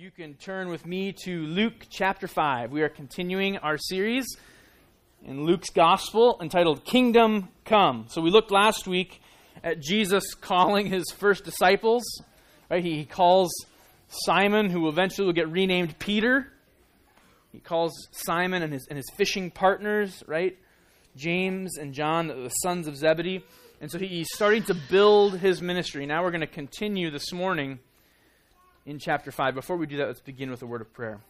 you can turn with me to Luke chapter 5. We are continuing our series in Luke's gospel entitled Kingdom Come. So we looked last week at Jesus calling his first disciples. Right? He calls Simon, who eventually will get renamed Peter. He calls Simon and his, and his fishing partners, right? James and John, the sons of Zebedee. And so he's starting to build his ministry. Now we're going to continue this morning in chapter 5. Before we do that, let's begin with a word of prayer.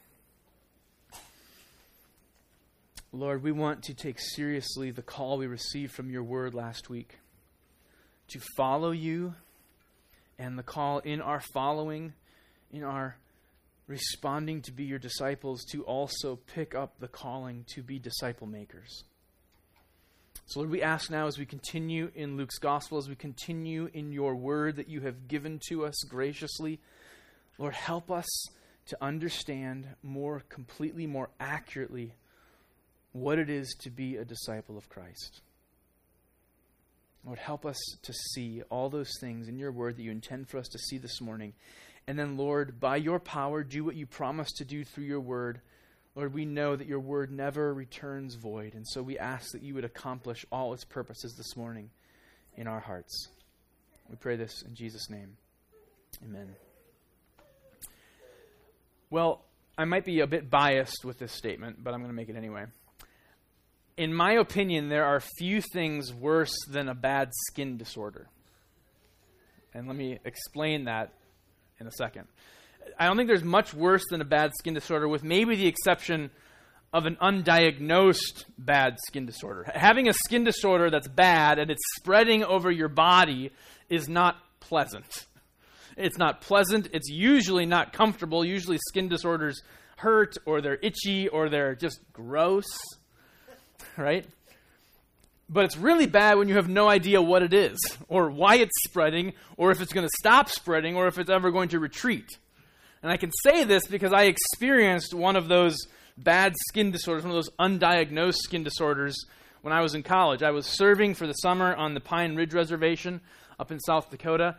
Lord, we want to take seriously the call we received from your word last week to follow you and the call in our following, in our responding to be your disciples, to also pick up the calling to be disciple makers. So, Lord, we ask now as we continue in Luke's gospel, as we continue in your word that you have given to us graciously, Lord, help us to understand more completely, more accurately, what it is to be a disciple of Christ. Lord, help us to see all those things in your word that you intend for us to see this morning. And then, Lord, by your power, do what you promised to do through your word. Lord, we know that your word never returns void. And so we ask that you would accomplish all its purposes this morning in our hearts. We pray this in Jesus' name. Amen. Well, I might be a bit biased with this statement, but I'm going to make it anyway. In my opinion, there are few things worse than a bad skin disorder. And let me explain that in a second. I don't think there's much worse than a bad skin disorder, with maybe the exception of an undiagnosed bad skin disorder. Having a skin disorder that's bad and it's spreading over your body is not pleasant. It's not pleasant. It's usually not comfortable. Usually, skin disorders hurt or they're itchy or they're just gross, right? But it's really bad when you have no idea what it is or why it's spreading or if it's going to stop spreading or if it's ever going to retreat. And I can say this because I experienced one of those bad skin disorders, one of those undiagnosed skin disorders when I was in college. I was serving for the summer on the Pine Ridge Reservation up in South Dakota.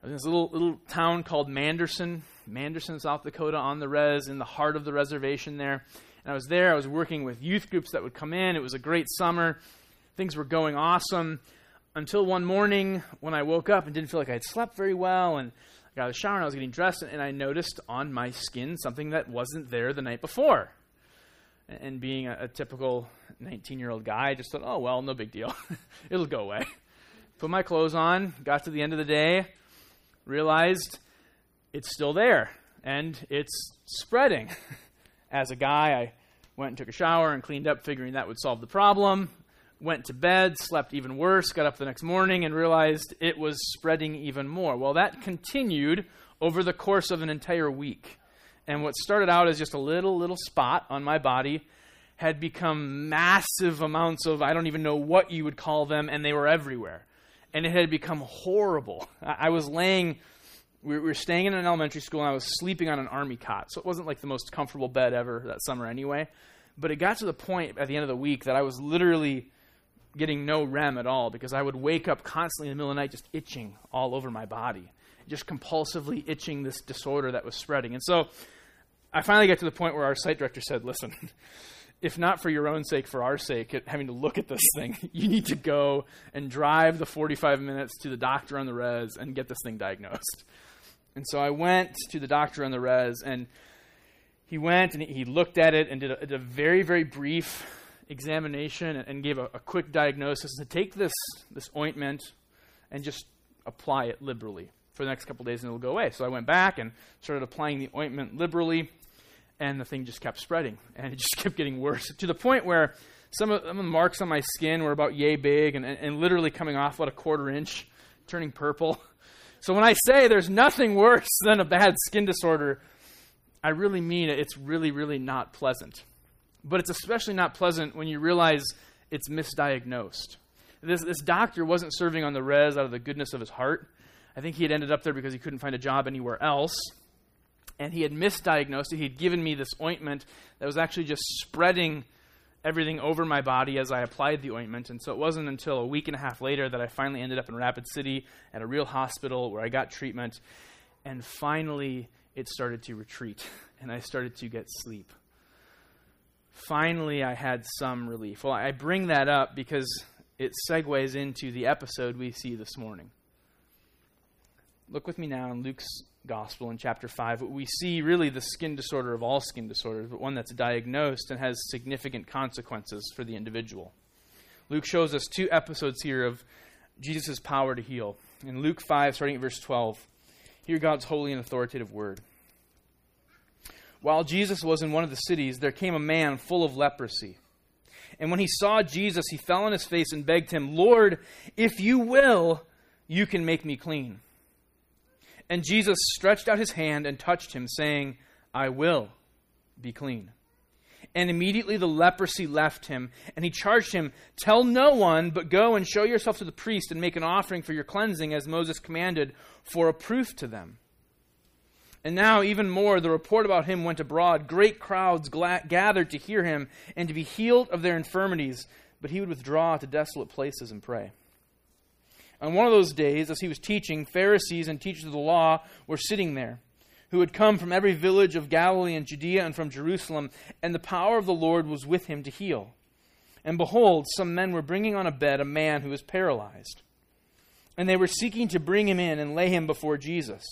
I was in this little, little town called Manderson, Manderson, South Dakota, on the res, in the heart of the reservation there. And I was there. I was working with youth groups that would come in. It was a great summer. Things were going awesome until one morning when I woke up and didn't feel like I had slept very well. And I got out of the shower and I was getting dressed, and I noticed on my skin something that wasn't there the night before. And being a, a typical 19 year old guy, I just thought, oh, well, no big deal. It'll go away. Put my clothes on, got to the end of the day, realized it's still there and it's spreading. As a guy, I went and took a shower and cleaned up, figuring that would solve the problem. Went to bed, slept even worse, got up the next morning and realized it was spreading even more. Well, that continued over the course of an entire week. And what started out as just a little, little spot on my body had become massive amounts of, I don't even know what you would call them, and they were everywhere and it had become horrible. I, was laying, we were staying in an elementary school, and I was sleeping on an army cot. So it wasn't like the most comfortable bed ever that summer anyway. But it got to the point at the end of the week that I was literally getting no REM at all because I would wake up constantly in the middle of the night just itching all over my body, just compulsively itching this disorder that was spreading. And so I finally got to the point where our site director said, Listen, if not for your own sake, for our sake, at having to look at this thing, you need to go and drive the 45 minutes to the doctor on the res and get this thing diagnosed. And so I went to the doctor on the res, and he went and he looked at it and did a, did a very, very brief examination and, gave a, a quick diagnosis to take this, this ointment and just apply it liberally for the next couple days and it'll go away. So I went back and started applying the ointment liberally and the thing just kept spreading, and it just kept getting worse to the point where some of, the marks on my skin were about yay big and, and, and literally coming off about a quarter inch, turning purple. So when I say there's nothing worse than a bad skin disorder, I really mean it. It's really, really not pleasant. But it's especially not pleasant when you realize it's misdiagnosed. This, this doctor wasn't serving on the res out of the goodness of his heart. I think he had ended up there because he couldn't find a job anywhere else and he had misdiagnosed it. He had given me this ointment that was actually just spreading everything over my body as I applied the ointment. And so it wasn't until a week and a half later that I finally ended up in Rapid City at a real hospital where I got treatment. And finally, it started to retreat and I started to get sleep. Finally, I had some relief. Well, I bring that up because it segues into the episode we see this morning. Look with me now in Luke's Gospel in chapter 5. We see really the skin disorder of all skin disorders, but one that's diagnosed and has significant consequences for the individual. Luke shows us two episodes here of Jesus' power to heal. In Luke 5, starting at verse 12, hear God's holy and authoritative word. While Jesus was in one of the cities, there came a man full of leprosy. And when he saw Jesus, he fell on his face and begged him, Lord, if you will, you can make me clean. And Jesus stretched out his hand and touched him, saying, I will be clean. And immediately the leprosy left him, and he charged him, Tell no one, but go and show yourself to the priest and make an offering for your cleansing, as Moses commanded, for a proof to them. And now, even more, the report about him went abroad. Great crowds gathered to hear him and to be healed of their infirmities, but he would withdraw to desolate places and pray. On one of those days, as he was teaching, Pharisees and teachers of the law were sitting there, who had come from every village of Galilee and Judea and from Jerusalem, and the power of the Lord was with him to heal. And behold, some men were bringing on a bed a man who was paralyzed. And they were seeking to bring him in and lay him before Jesus.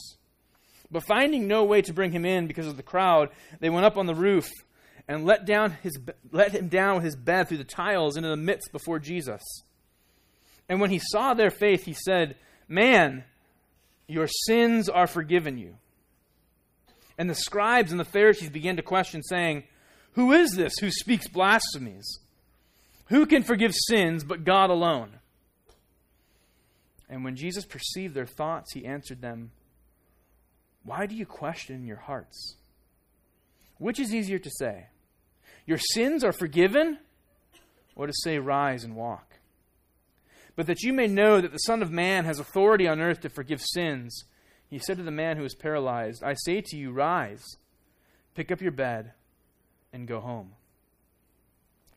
But finding no way to bring him in because of the crowd, they went up on the roof and let, down his, let him down with his bed through the tiles into the midst before Jesus. And when he saw their faith, he said, Man, your sins are forgiven you. And the scribes and the Pharisees began to question, saying, Who is this who speaks blasphemies? Who can forgive sins but God alone? And when Jesus perceived their thoughts, he answered them, why do you question your hearts? Which is easier to say? Your sins are forgiven, or to say, Rise and walk? But that you may know that the Son of Man has authority on earth to forgive sins, he said to the man who was paralyzed, I say to you, Rise, pick up your bed, and go home.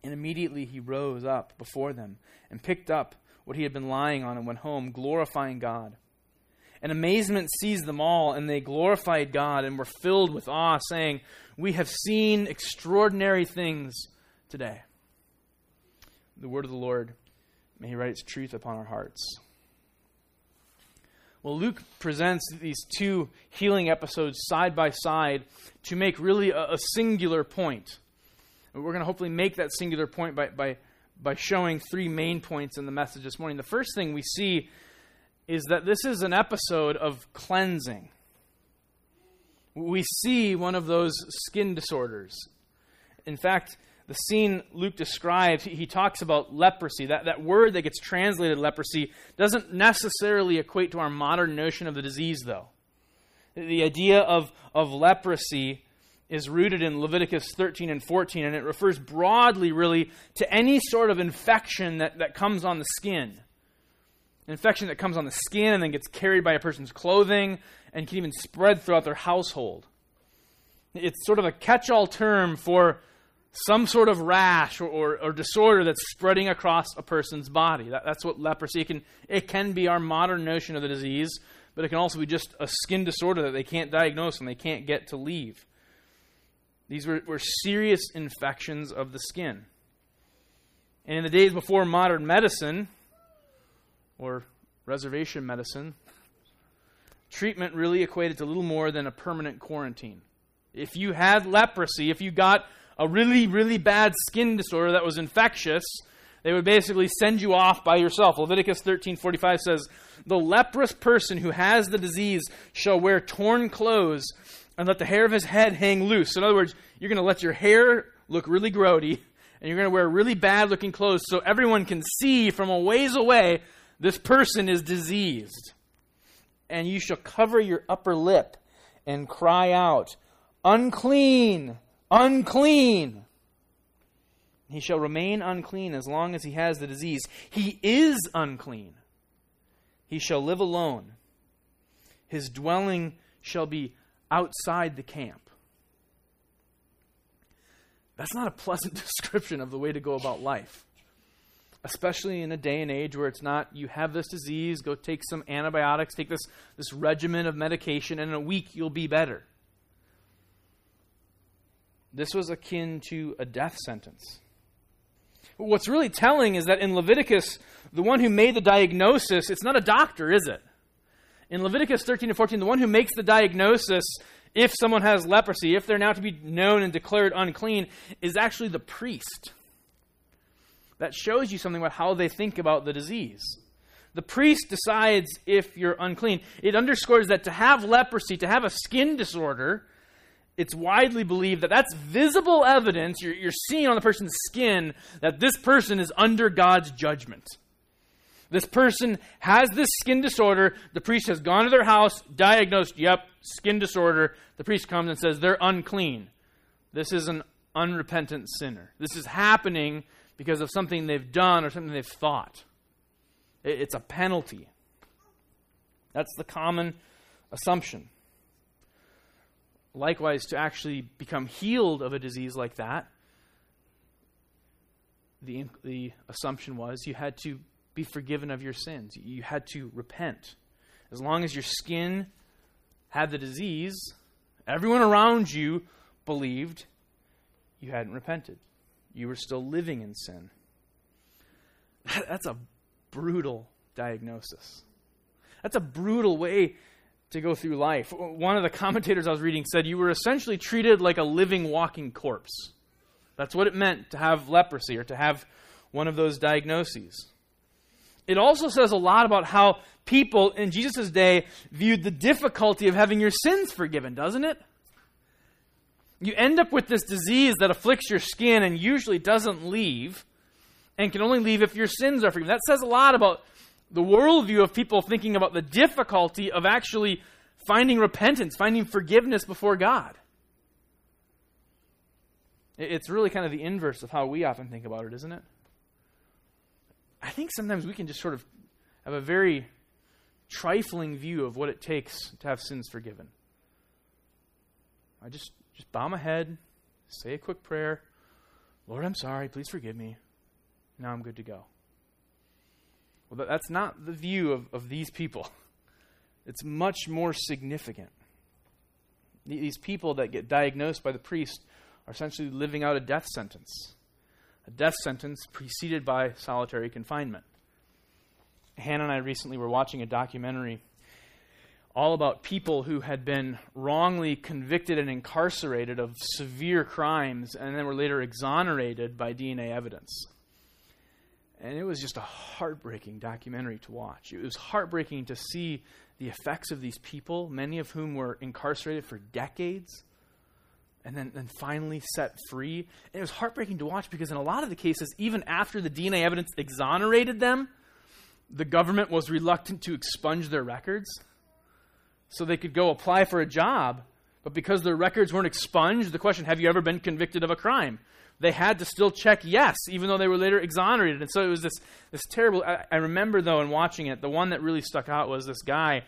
And immediately he rose up before them and picked up what he had been lying on and went home, glorifying God. And amazement seized them all, and they glorified God and were filled with awe, saying, We have seen extraordinary things today. The word of the Lord, may He write its truth upon our hearts. Well, Luke presents these two healing episodes side by side to make really a, a singular point. And we're going to hopefully make that singular point by, by, by showing three main points in the message this morning. The first thing we see is that this is an episode of cleansing. We see one of those skin disorders. In fact, the scene Luke describes, he, talks about leprosy. That, that word that gets translated leprosy doesn't necessarily equate to our modern notion of the disease, though. The idea of, of leprosy is rooted in Leviticus 13 and 14, and it refers broadly, really, to any sort of infection that, that comes on the skin infection that comes on the skin and then gets carried by a person's clothing and can even spread throughout their household. It's sort of a catch all term for some sort of rash or, or, or, disorder that's spreading across a person's body. That, that's what leprosy can. It can be our modern notion of the disease, but it can also be just a skin disorder that they can't diagnose and they can't get to leave. These were, were serious infections of the skin. And in the days before modern medicine, or reservation medicine, treatment really equated to little more than a permanent quarantine. If you had leprosy, if you got a really, really bad skin disorder that was infectious, they would basically send you off by yourself. Leviticus 13:45 says, "The leprous person who has the disease shall wear torn clothes and let the hair of his head hang loose." In other words, you're going to let your hair look really grody and you're going to wear really bad looking clothes so everyone can see from a ways away this person is diseased. And you shall cover your upper lip and cry out, Unclean! Unclean! He shall remain unclean as long as he has the disease. He is unclean. He shall live alone. His dwelling shall be outside the camp. That's not a pleasant description of the way to go about life especially in a day and age where it's not you have this disease, go take some antibiotics, take this, this regimen of medication, and in a week you'll be better. This was akin to a death sentence. What's really telling is that in Leviticus, the one who made the diagnosis, it's not a doctor, is it? In Leviticus 13 to 14, the one who makes the diagnosis if someone has leprosy, if they're now to be known and declared unclean, is actually the priest. That shows you something about how they think about the disease. The priest decides if you're unclean. It underscores that to have leprosy, to have a skin disorder, it's widely believed that that's visible evidence you're, you're seeing on the person's skin that this person is under God's judgment. This person has this skin disorder. The priest has gone to their house, diagnosed, yep, skin disorder. The priest comes and says, they're unclean. This is an unrepentant sinner. This is happening because of something they've done or something they've thought. It's a penalty. That's the common assumption. Likewise, to actually become healed of a disease like that, the, the assumption was you had to be forgiven of your sins. You had to repent. As long as your skin had the disease, everyone around you believed you hadn't repented. You were still living in sin. That's a brutal diagnosis. That's a brutal way to go through life. One of the commentators I was reading said you were essentially treated like a living, walking corpse. That's what it meant to have leprosy or to have one of those diagnoses. It also says a lot about how people in Jesus' day viewed the difficulty of having your sins forgiven, doesn't it? You end up with this disease that afflicts your skin and usually doesn't leave, and can only leave if your sins are forgiven. That says a lot about the worldview of people thinking about the difficulty of actually finding repentance, finding forgiveness before God. It's really kind of the inverse of how we often think about it, isn't it? I think sometimes we can just sort of have a very trifling view of what it takes to have sins forgiven. I just just bow my head, say a quick prayer, Lord, I'm sorry, please forgive me. Now I'm good to go. Well, that's not the view of, of these people. It's much more significant. These people that get diagnosed by the priest are essentially living out a death sentence a death sentence preceded by solitary confinement. Hannah and I recently were watching a documentary all about people who had been wrongly convicted and incarcerated of severe crimes and then were later exonerated by DNA evidence. And it was just a heartbreaking documentary to watch. It was heartbreaking to see the effects of these people, many of whom were incarcerated for decades and then, then finally set free. And it was heartbreaking to watch because in a lot of the cases, even after the DNA evidence exonerated them, the government was reluctant to expunge their records so they could go apply for a job. But because their records weren't expunged, the question, have you ever been convicted of a crime? They had to still check yes, even though they were later exonerated. And so it was this, this terrible. I, I remember, though, in watching it, the one that really stuck out was this guy.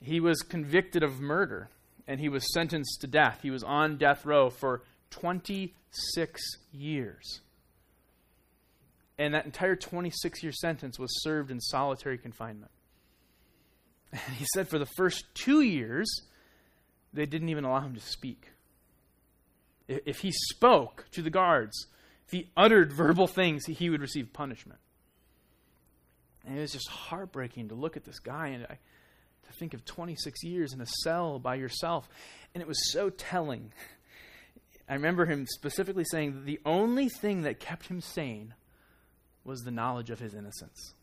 He was convicted of murder and he was sentenced to death. He was on death row for 26 years. And that entire 26 year sentence was served in solitary confinement. And he said for the first two years, they didn't even allow him to speak. If he spoke to the guards, if he uttered verbal things, he would receive punishment. And it was just heartbreaking to look at this guy. And I, to think of 26 years in a cell by yourself. And it was so telling. I remember him specifically saying that the only thing that kept him sane was the knowledge of his innocence.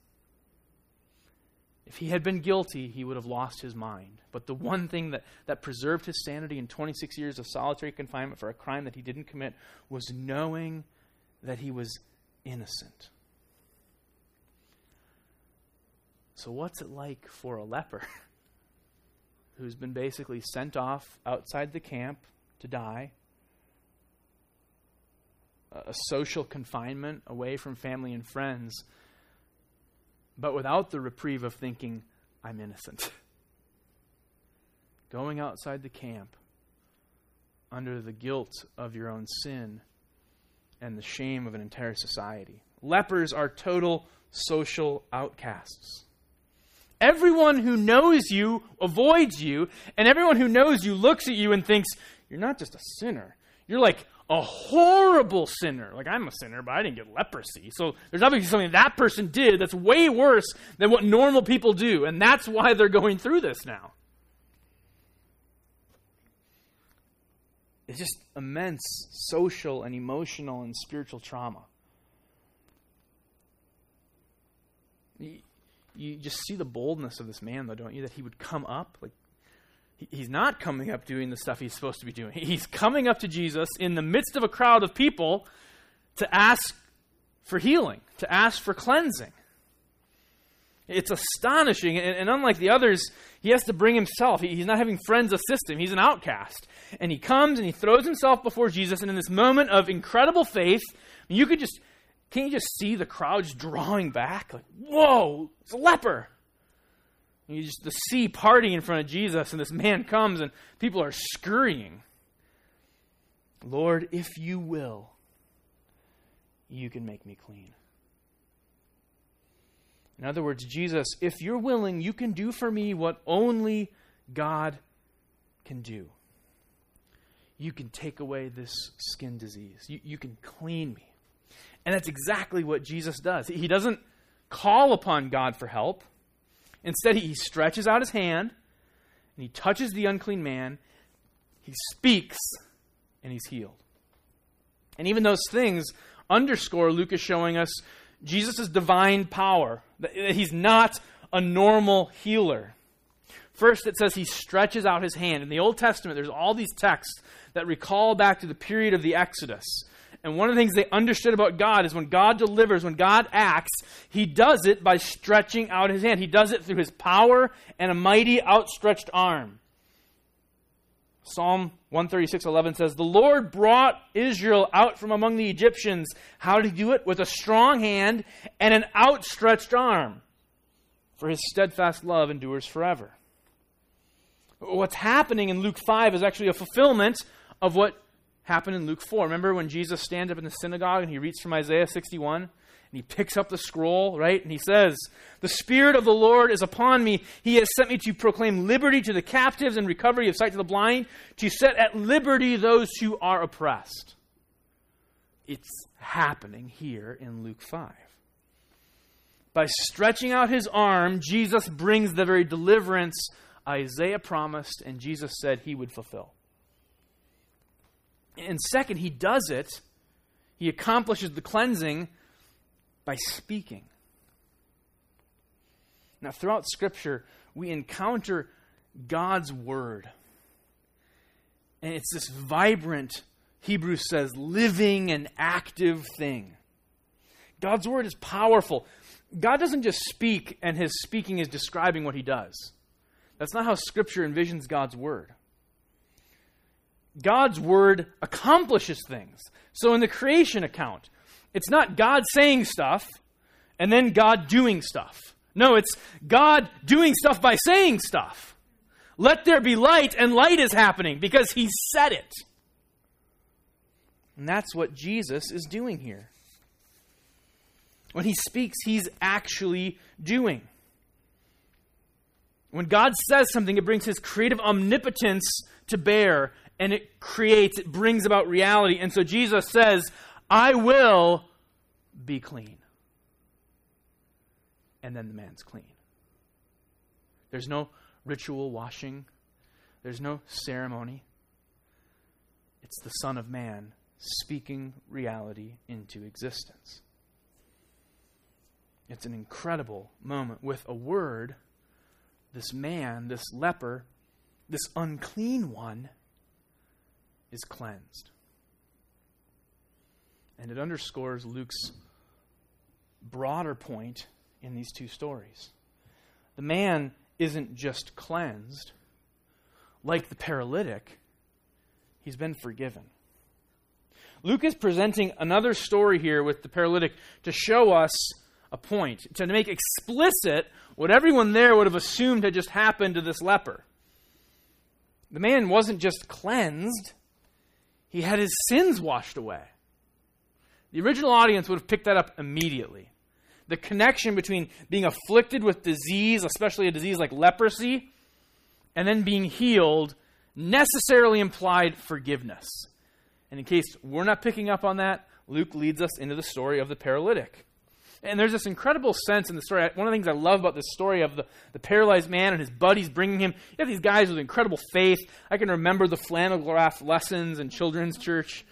If he had been guilty, he would have lost his mind. But the one thing that, that preserved his sanity in 26 years of solitary confinement for a crime that he didn't commit was knowing that he was innocent. So, what's it like for a leper? who's been basically sent off outside the camp to die, a social confinement away from family and friends, but without the reprieve of thinking, I'm innocent. Going outside the camp under the guilt of your own sin and the shame of an entire society. Lepers are total social outcasts. Everyone who knows you avoids you, and everyone who knows you looks at you and thinks, You're not just a sinner, You're like a horrible sinner. Like, I'm a sinner, but I didn't get leprosy. So there's obviously something that person did that's way worse than what normal people do. And that's why they're going through this now. It's just immense social and emotional and spiritual trauma. You, you just see the boldness of this man, though, don't you? That he would come up. Like, he's not coming up doing the stuff he's supposed to be doing. He's coming up to Jesus in the midst of a crowd of people to ask for healing, to ask for cleansing. It's astonishing. And, and, unlike the others, he has to bring himself. He, he's not having friends assist him. He's an outcast. And he comes and he throws himself before Jesus. And in this moment of incredible faith, you could just, can't you just see the crowds drawing back? Like, whoa, it's a leper. And you just the sea parting in front of Jesus, and this man comes, and people are scurrying. Lord, if you will, you can make me clean. In other words, Jesus, if you're willing, you can do for me what only God can do. You can take away this skin disease. You, you can clean me. And that's exactly what Jesus does. He doesn't call upon God for help. Instead, he stretches out his hand and he touches the unclean man. He speaks and he's healed. And even those things underscore Luke is showing us Jesus' divine power, that he's not a normal healer. First, it says he stretches out his hand. In the Old Testament, there's all these texts that recall back to the period of the Exodus. And one of the things they understood about God is when God delivers, when God acts, he does it by stretching out his hand. He does it through his power and a mighty outstretched arm. Psalm 136:11 says, "The Lord brought Israel out from among the Egyptians. How did he do it? With a strong hand and an outstretched arm. For his steadfast love endures forever." What's happening in Luke 5 is actually a fulfillment of what happened in Luke 4. Remember when Jesus stands up in the synagogue and he reads from Isaiah 61? And he picks up the scroll, right? And he says, The Spirit of the Lord is upon me. He has sent me to proclaim liberty to the captives and recovery of sight to the blind, to set at liberty those who are oppressed. It's happening here in Luke 5. By stretching out his arm, Jesus brings the very deliverance Isaiah promised and Jesus said he would fulfill. And second, he does it, he accomplishes the cleansing by speaking. Now, throughout Scripture, we encounter God's Word. And it's this vibrant, Hebrews says, living and active thing. God's Word is powerful. God doesn't just speak and his speaking is describing what he does. That's not how Scripture envisions God's Word. God's Word accomplishes things. So in the creation account, it's not God saying stuff and then God doing stuff. No, it's God doing stuff by saying stuff. Let there be light, and light is happening because He said it. And that's what Jesus is doing here. When He speaks, He's actually doing. When God says something, it brings His creative omnipotence to bear, and it creates, it brings about reality. And so Jesus says, I will be clean. And then the man's clean. There's no ritual washing, there's no ceremony. It's the Son of Man speaking reality into existence. It's an incredible moment. With a word, this man, this leper, this unclean one, is cleansed. And it underscores Luke's broader point in these two stories. The man isn't just cleansed, like the paralytic, he's been forgiven. Luke is presenting another story here with the paralytic to show us a point, to make explicit what everyone there would have assumed had just happened to this leper. The man wasn't just cleansed, he had his sins washed away. The original audience would have picked that up immediately. The connection between being afflicted with disease, especially a disease like leprosy, and then being healed necessarily implied forgiveness. And in case we're not picking up on that, Luke leads us into the story of the paralytic. And there's this incredible sense in the story. One of the things I love about this story of the, the paralyzed man and his buddies bringing him, you have these guys with incredible faith. I can remember the flannel graph lessons in children's church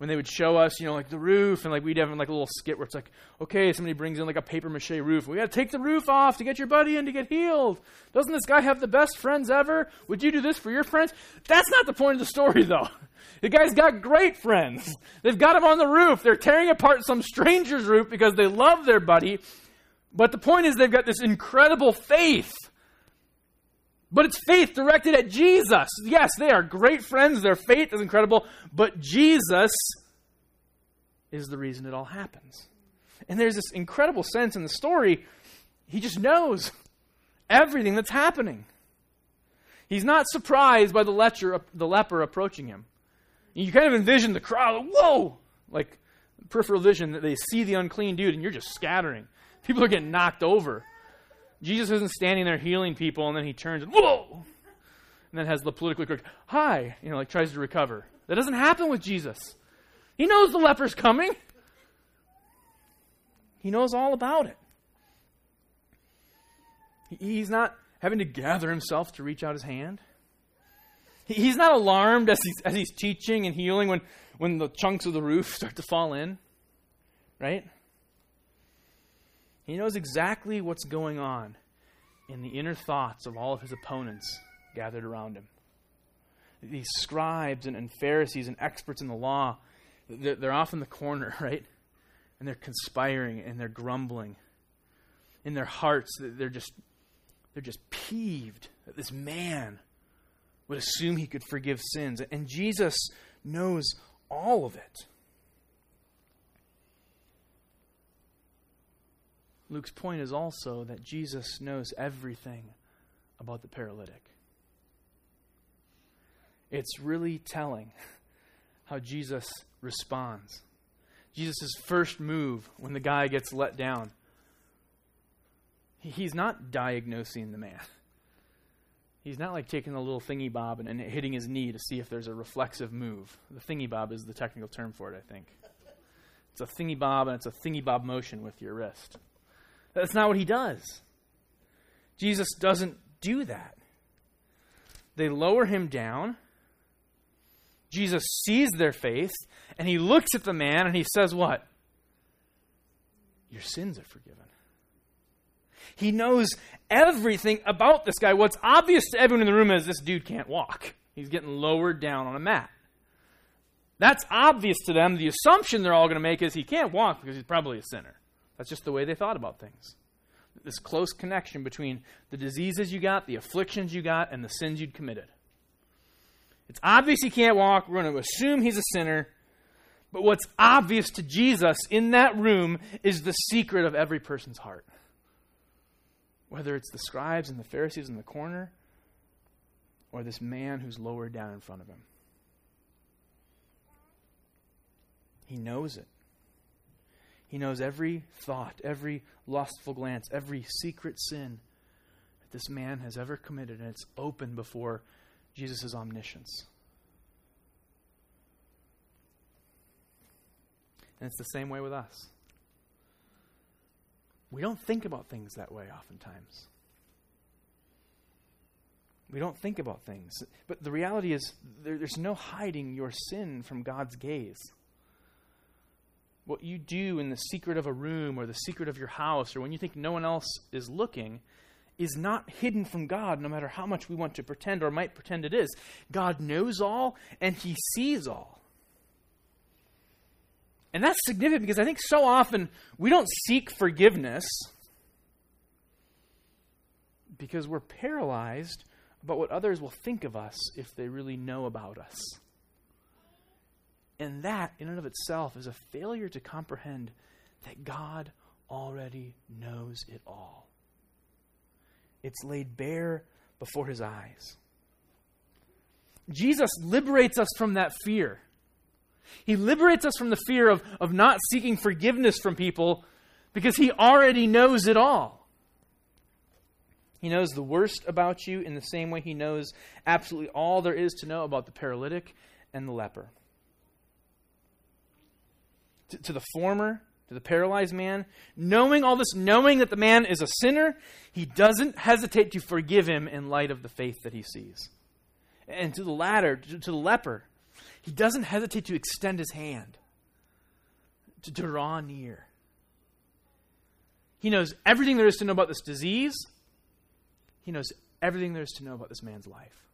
when they would show us, you know, like the roof, and like we'd have like a little skit where it's like, okay, somebody brings in like a paper mache roof. We got to take the roof off to get your buddy in to get healed. Doesn't this guy have the best friends ever? Would you do this for your friends? That's not the point of the story, though. The guy's got great friends. They've got him on the roof. They're tearing apart some stranger's roof because they love their buddy. But the point is, they've got this incredible faith. But it's faith directed at Jesus. Yes, they are great friends. Their faith is incredible. But Jesus is the reason it all happens. And there's this incredible sense in the story. He just knows everything that's happening. He's not surprised by the leper, the leper approaching him. You kind of envision the crowd, whoa! Like peripheral vision that they see the unclean dude and you're just scattering. People are getting knocked over. Jesus isn't standing there healing people and then he turns and whoa! And then has the politically correct, hi, you know, like tries to recover. That doesn't happen with Jesus. He knows the leper's coming. He knows all about it. He's not having to gather himself to reach out his hand. He's not alarmed as he's, as he's teaching and healing when, when the chunks of the roof start to fall in, right? He knows exactly what's going on in the inner thoughts of all of his opponents gathered around him. These scribes and, and Pharisees and experts in the law, they're, they're off in the corner, right? And they're conspiring and they're grumbling. In their hearts, they're just, they're just peeved that this man would assume he could forgive sins. And Jesus knows all of it. Luke's point is also that Jesus knows everything about the paralytic. It's really telling how Jesus responds. Jesus' first move when the guy gets let down, he's not diagnosing the man. He's not like taking a little thingy bob and, and, hitting his knee to see if there's a reflexive move. The thingy bob is the technical term for it, I think. It's a thingy bob and it's a thingy bob motion with your wrist. That's not what he does. Jesus doesn't do that. They lower him down. Jesus sees their faith and he looks at the man and he says, What? Your sins are forgiven. He knows everything about this guy. What's obvious to everyone in the room is this dude can't walk. He's getting lowered down on a mat. That's obvious to them. The assumption they're all going to make is he can't walk because he's probably a sinner. That's just the way they thought about things. This close connection between the diseases you got, the afflictions you got, and the sins you'd committed. It's obvious he can't walk. We're going to assume he's a sinner. But what's obvious to Jesus in that room is the secret of every person's heart whether it's the scribes and the Pharisees in the corner or this man who's lowered down in front of him. He knows it. He knows every thought, every lustful glance, every secret sin that this man has ever committed, and it's open before Jesus' omniscience. And it's the same way with us. We don't think about things that way oftentimes. We don't think about things. But the reality is, there, there's no hiding your sin from God's gaze. What you do in the secret of a room or the secret of your house or when you think no one else is looking is not hidden from God, no matter how much we want to pretend or might pretend it is. God knows all and He sees all. And that's significant because I think so often we don't seek forgiveness because we're paralyzed about what others will think of us if they really know about us. And that, in and of itself, is a failure to comprehend that God already knows it all. It's laid bare before his eyes. Jesus liberates us from that fear. He liberates us from the fear of, of not seeking forgiveness from people because he already knows it all. He knows the worst about you in the same way he knows absolutely all there is to know about the paralytic and the leper. To, to the former, to the paralyzed man, knowing all this, knowing that the man is a sinner, he doesn't hesitate to forgive him in light of the faith that he sees. And to the latter, to, to the leper, he doesn't hesitate to extend his hand, to draw near. He knows everything there is to know about this disease. He knows everything there is to know about this man's life.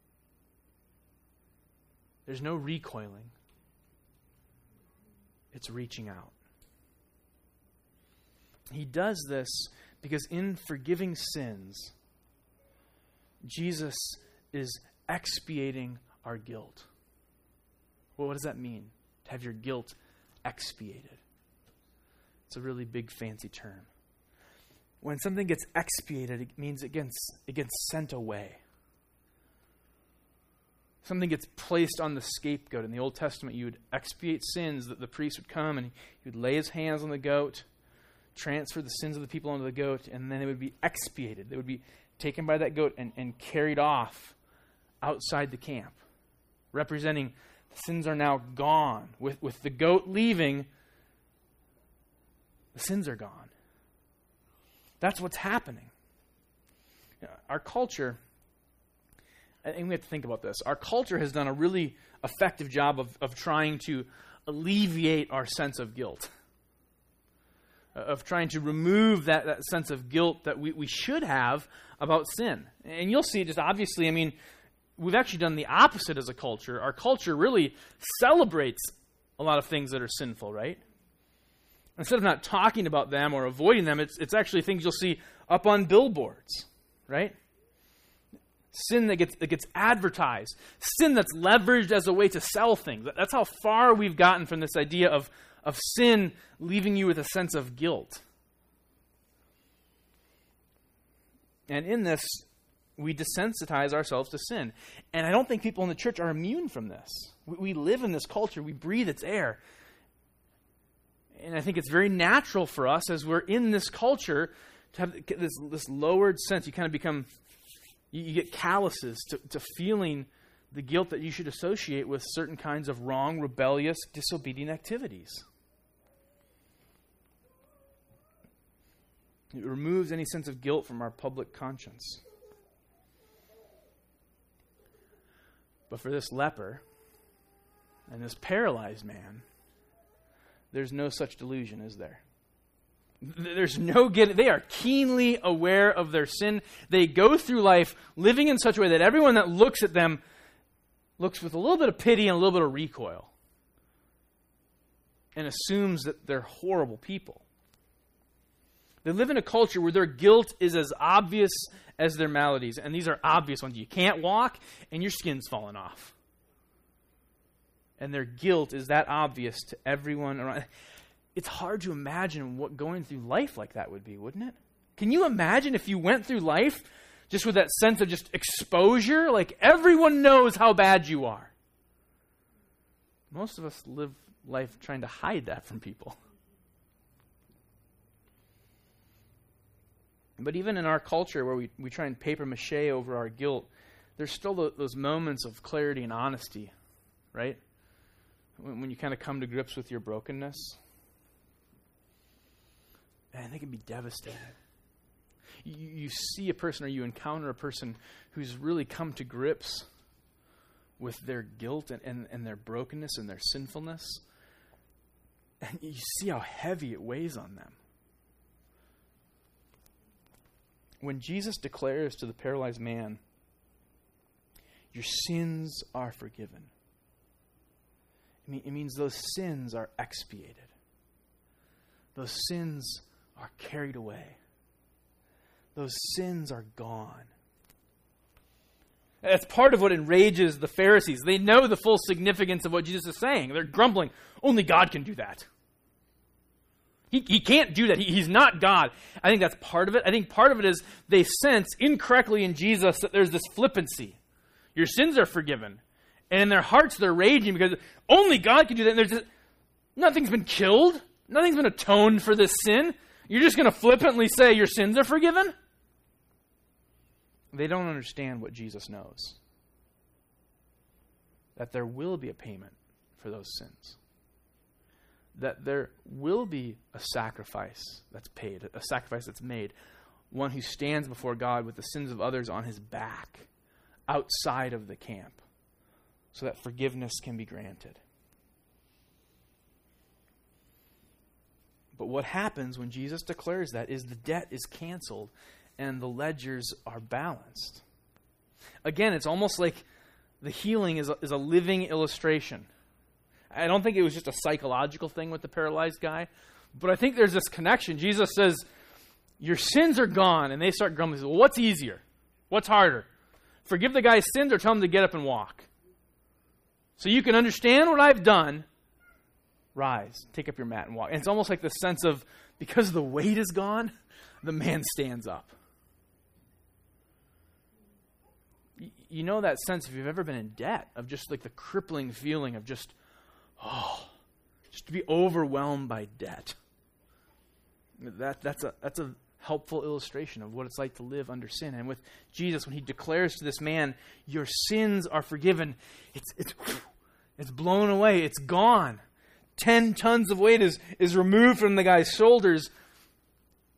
There's no recoiling, it's reaching out. He does this because in forgiving sins, Jesus is expiating our guilt. Well, what does that mean? To have your guilt expiated. It's a really big, fancy term. When something gets expiated, it means it gets, it gets sent away. Something gets placed on the scapegoat. In the Old Testament, you would expiate sins, that the priest would come and he would lay his hands on the goat, transfer the sins of the people onto the goat, and then it would be expiated. They would be taken by that goat and, and carried off outside the camp, representing the sins are now gone. With, with the goat leaving, the sins are gone. That's what's happening. Our culture, and we have to think about this, our culture has done a really effective job of, of trying to alleviate our sense of guilt, uh, of trying to remove that, that sense of guilt that we, we should have about sin. And you'll see just obviously, I mean, we've actually done the opposite as a culture. Our culture really celebrates a lot of things that are sinful, right? Instead of not talking about them or avoiding them, it's, it's actually things you'll see up on billboards, right? Sin that gets, that gets advertised, sin that's leveraged as a way to sell things. That's how far we've gotten from this idea of, of sin leaving you with a sense of guilt. And in this, we desensitize ourselves to sin. And I don't think people in the church are immune from this. We, we live in this culture, we breathe its air and I think it's very natural for us as we're in this culture to have this, this lowered sense. You kind of become, you, you get calluses to, to feeling the guilt that you should associate with certain kinds of wrong, rebellious, disobedient activities. It removes any sense of guilt from our public conscience. But for this leper and this paralyzed man, there's no such delusion, is there? There's no getting, they are keenly aware of their sin. They go through life living in such a way that everyone that looks at them looks with a little bit of pity and a little bit of recoil and assumes that they're horrible people. They live in a culture where their guilt is as obvious as their maladies, and these are obvious ones. You can't walk, and your skin's falling off and their guilt is that obvious to everyone around. It's hard to imagine what going through life like that would be, wouldn't it? Can you imagine if you went through life just with that sense of just exposure? Like everyone knows how bad you are. Most of us live life trying to hide that from people. But even in our culture where we, we try and paper mache over our guilt, there's still the, those moments of clarity and honesty, right? when, when you kind of come to grips with your brokenness, man, they can be devastating. You, you see a person or you encounter a person who's really come to grips with their guilt and, and, and their brokenness and their sinfulness, and you see how heavy it weighs on them. When Jesus declares to the paralyzed man, Your sins are forgiven it means those sins are expiated. Those sins are carried away. Those sins are gone. That's part of what enrages the Pharisees. They know the full significance of what Jesus is saying. They're grumbling, only God can do that. He, he can't do that. He, he's not God. I think that's part of it. I think part of it is they sense incorrectly in Jesus that there's this flippancy. Your sins are forgiven. And in their hearts, they're raging because only God can do that. And there's just, nothing's been killed, nothing's been atoned for this sin. You're just going to flippantly say your sins are forgiven? They don't understand what Jesus knows that there will be a payment for those sins. that there will be a sacrifice that's paid, a sacrifice that's made, one who stands before God with the sins of others on his back outside of the camp so that forgiveness can be granted. But what happens when Jesus declares that is the debt is canceled and the ledgers are balanced. Again, it's almost like the healing is a, is a living illustration. I don't think it was just a psychological thing with the paralyzed guy, but I think there's this connection. Jesus says, Your sins are gone. And they start grumbling. Well, what's easier? What's harder? Forgive the guy's sins or tell him to get up and walk? So you can understand what I've done. Rise, take up your mat and walk. And it's almost like the sense of because the weight is gone, the man stands up. You know that sense if you've ever been in debt of just like the crippling feeling of just Oh, just to be overwhelmed by debt. That, that's, a, that's a helpful illustration of what it's like to live under sin. And with Jesus, when he declares to this man, Your sins are forgiven, it's, it's, it's blown away, it's gone. Ten tons of weight is, is removed from the guy's shoulders.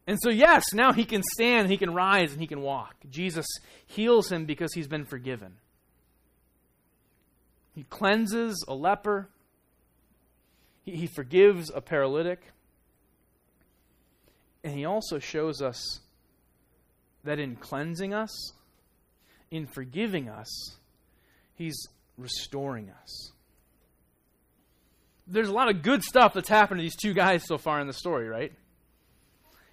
And so, yes, now he can stand, he can rise, and he can walk. Jesus heals him because he's been forgiven. He cleanses a leper, he, he forgives a paralytic. And he also shows us that in cleansing us, in forgiving us, he's restoring us. There's a lot of good stuff that's happened to these two guys so far in the story, right?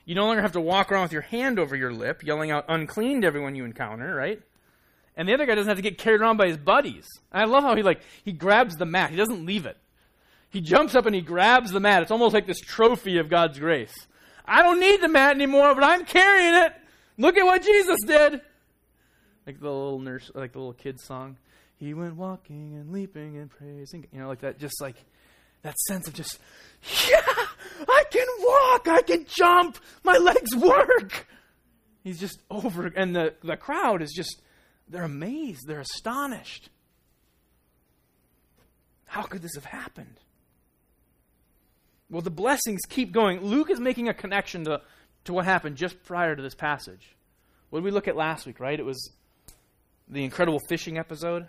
You no longer have to walk around with your hand over your lip, yelling out unclean to everyone you encounter, right? And the other guy doesn't have to get carried around by his buddies. And I love how he like he grabs the mat. He doesn't leave it. He jumps up and he grabs the mat. It's almost like this trophy of God's grace. I don't need the mat anymore, but I'm carrying it. Look at what Jesus did. Like the little nurse, like the little kid song. He went walking and leaping and praising. You know, like that, just like that sense of just, yeah, I can walk, I can jump, my legs work. He's just over, and the, the crowd is just, they're amazed, they're astonished. How could this have happened? Well, the blessings keep going. Luke is making a connection to, to what happened just prior to this passage. What did we look at last week, right? It was the incredible fishing episode.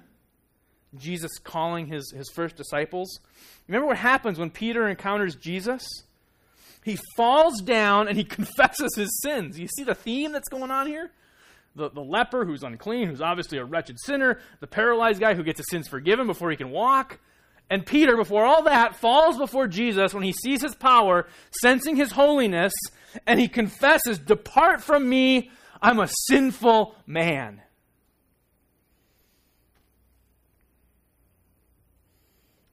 Jesus calling his, his first disciples. Remember what happens when Peter encounters Jesus? He falls down and he confesses his sins. You see the theme that's going on here? The, the leper who's unclean, who's obviously a wretched sinner, the paralyzed guy who gets his sins forgiven before he can walk, and Peter, before all that, falls before Jesus when he sees his power, sensing his holiness, and he confesses, Depart from me, I'm a sinful man.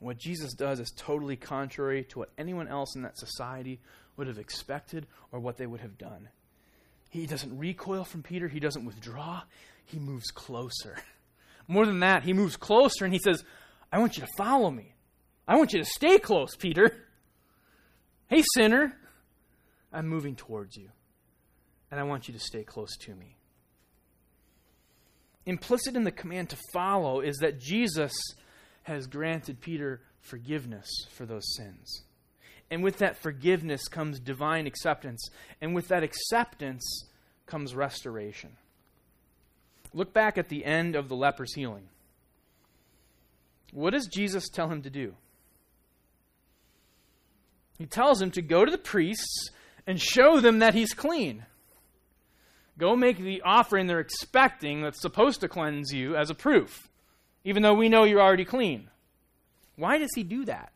What Jesus does is totally contrary to what anyone else in that society would have expected or what they would have done. He doesn't recoil from Peter, he doesn't withdraw, he moves closer. More than that, he moves closer and he says, I want you to follow me. I want you to stay close, Peter. Hey, sinner, I'm moving towards you, and I want you to stay close to me. Implicit in the command to follow is that Jesus has granted Peter forgiveness for those sins. And with that forgiveness comes divine acceptance. And with that acceptance comes restoration. Look back at the end of the leper's healing. What does Jesus tell him to do? He tells him to go to the priests and show them that he's clean. Go make the offering they're expecting that's supposed to cleanse you as a proof, even though we know you're already clean. Why does he do that?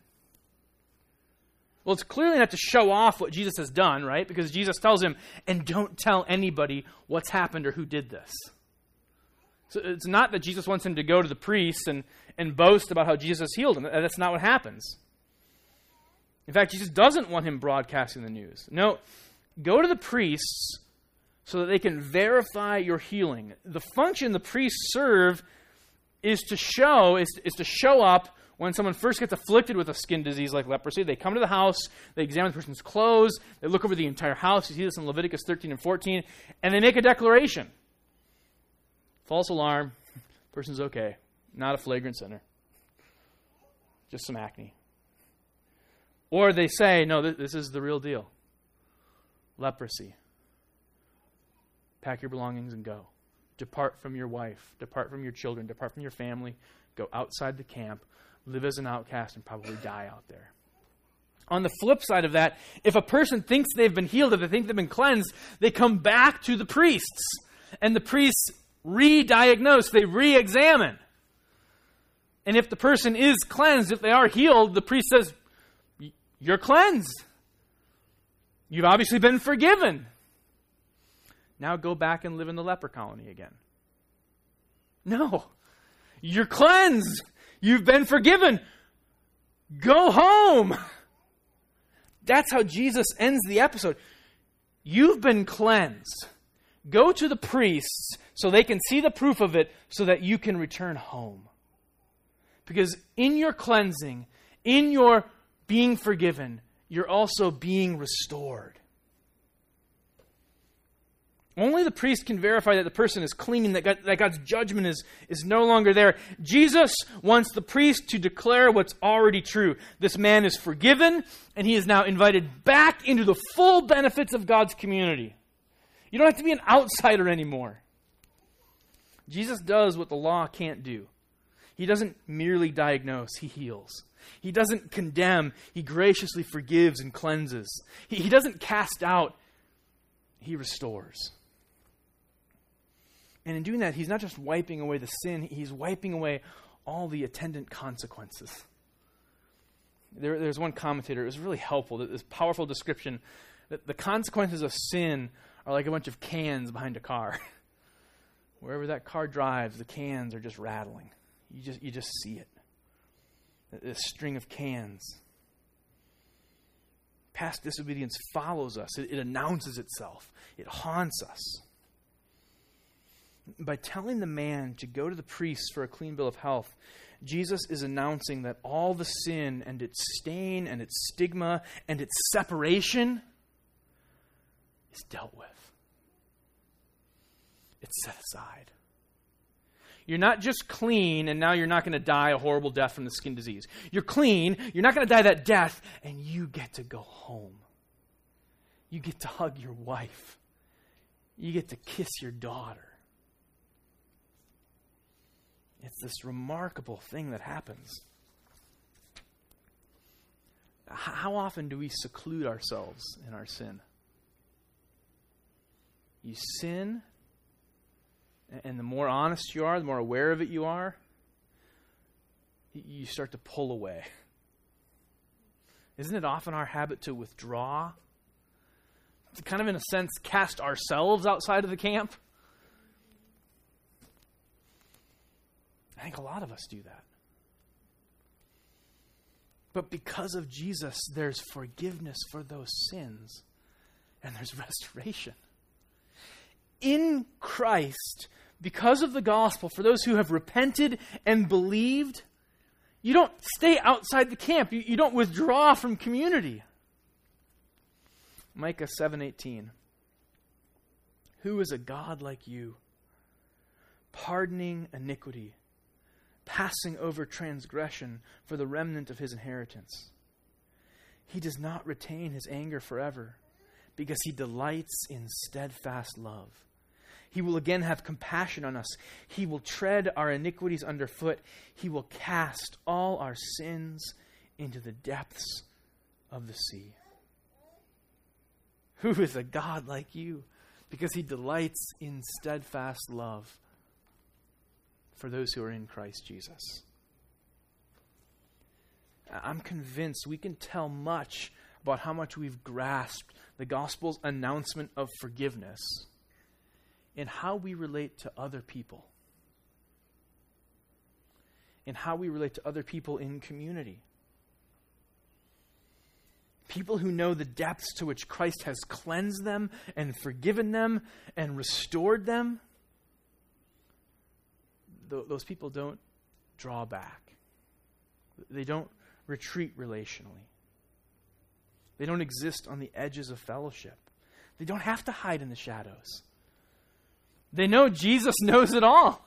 Well, it's clearly not to show off what Jesus has done, right? Because Jesus tells him, and don't tell anybody what's happened or who did this. So it's not that Jesus wants him to go to the priests and, and boast about how Jesus healed him. That's not what happens. In fact, Jesus doesn't want him broadcasting the news. No, go to the priests so that they can verify your healing. The function the priests serve is to show is, is to show up when someone first gets afflicted with a skin disease like leprosy. They come to the house, they examine the person's clothes, they look over the entire house. You see this in Leviticus 13 and 14, and they make a declaration. False alarm. Person's okay. Not a flagrant sinner. Just some acne. Or they say, no, th- this is the real deal leprosy. Pack your belongings and go. Depart from your wife, depart from your children, depart from your family, go outside the camp, live as an outcast, and probably die out there. On the flip side of that, if a person thinks they've been healed, if they think they've been cleansed, they come back to the priests. And the priests re diagnose, they re examine. And if the person is cleansed, if they are healed, the priest says, You're cleansed. You've obviously been forgiven. Now go back and live in the leper colony again. No. You're cleansed. You've been forgiven. Go home. That's how Jesus ends the episode. You've been cleansed. Go to the priests so they can see the proof of it so that you can return home. Because in your cleansing, in your being forgiven, you're also being restored. Only the priest can verify that the person is clean, that, God, that God's judgment is, is no longer there. Jesus wants the priest to declare what's already true. This man is forgiven, and he is now invited back into the full benefits of God's community. You don't have to be an outsider anymore. Jesus does what the law can't do. He doesn't merely diagnose, he heals. He doesn't condemn, he graciously forgives and cleanses. He, he doesn't cast out, he restores. And in doing that, he's not just wiping away the sin, he's wiping away all the attendant consequences. There, there's one commentator, it was really helpful, this powerful description that the consequences of sin are like a bunch of cans behind a car. Wherever that car drives, the cans are just rattling. You just, you just see it. This string of cans. Past disobedience follows us, it, it announces itself, it haunts us by telling the man to go to the priest for a clean bill of health, Jesus is announcing that all the sin and its stain and its stigma and its separation is dealt with. It's set aside. You're not just clean and now you're not going to die a horrible death from the skin disease. You're clean, you're not going to die that death, and you get to go home. You get to hug your wife. You get to kiss your daughter. It's this remarkable thing that happens. How often do we seclude ourselves in our sin? You sin, and the more honest you are, the more aware of it you are, you start to pull away. Isn't it often our habit to withdraw? To kind of, in a sense, cast ourselves outside of the camp? I think a lot of us do that. But because of Jesus, there's forgiveness for those sins and there's restoration. In Christ, because of the gospel, for those who have repented and believed, you don't stay outside the camp. You, you don't withdraw from community. Micah 7:18 Who is a God like you, pardoning iniquity passing over transgression for the remnant of his inheritance. He does not retain his anger forever, because he delights in steadfast love. He will again have compassion on us. He will tread our iniquities underfoot. He will cast all our sins into the depths of the sea. Who is a God like you? Because he delights in steadfast love for those who are in Christ Jesus. I'm convinced we can tell much about how much we've grasped the gospel's announcement of forgiveness in how we relate to other people, in how we relate to other people in community. People who know the depths to which Christ has cleansed them and forgiven them and restored them th- those people don't draw back. They don't retreat relationally. They don't exist on the edges of fellowship. They don't have to hide in the shadows. They know Jesus knows it all.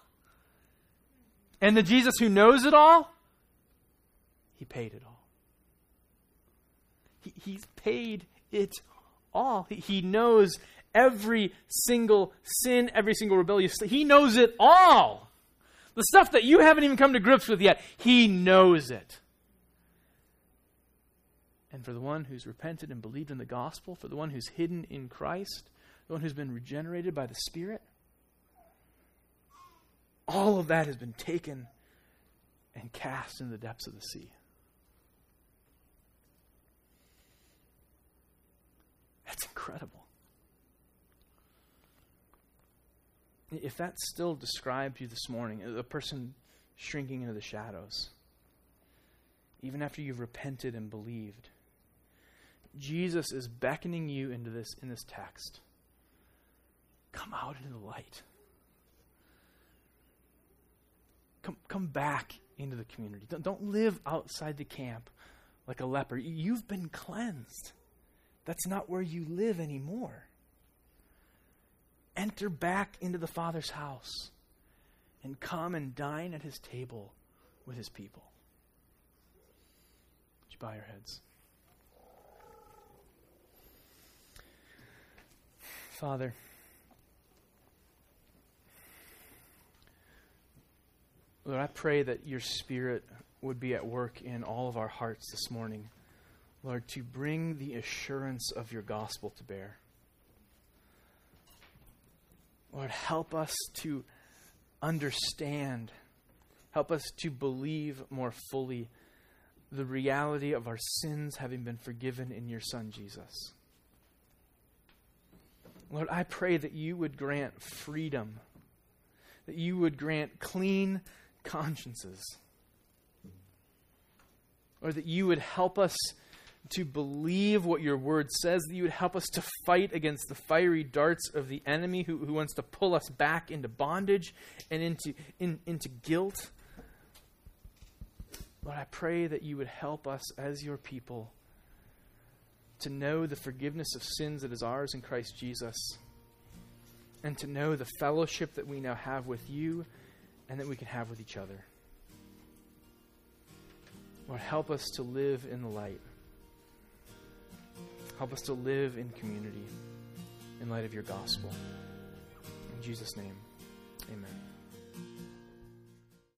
And the Jesus who knows it all, he paid it all. He, he's paid it all. He, he knows every single sin, every single rebellious. He knows it all. The stuff that you haven't even come to grips with yet, He knows it. And for the one who's repented and believed in the gospel, for the one who's hidden in Christ, the one who's been regenerated by the Spirit, all of that has been taken and cast in the depths of the sea. That's incredible. If that still describes you this morning, a person shrinking into the shadows, even after you've repented and believed, Jesus is beckoning you into this in this text. Come out into the light. Come, come back into the community. Don't, don't live outside the camp like a leper. You've been cleansed. That's not where you live anymore. Enter back into the Father's house and come and dine at his table with his people. Would you bow your heads? Father, Lord, I pray that your Spirit would be at work in all of our hearts this morning, Lord, to bring the assurance of your gospel to bear. Lord, help us to understand, help us to believe more fully the reality of our sins having been forgiven in your Son, Jesus. Lord, I pray that you would grant freedom, that you would grant clean consciences, or that you would help us to believe what your word says, that you would help us to fight against the fiery darts of the enemy who, who wants to pull us back into bondage and into, in, into guilt. Lord, I pray that you would help us as your people to know the forgiveness of sins that is ours in Christ Jesus, and to know the fellowship that we now have with you and that we can have with each other. Lord, help us to live in the light. Help us to live in community in light of your gospel. In Jesus' name, amen.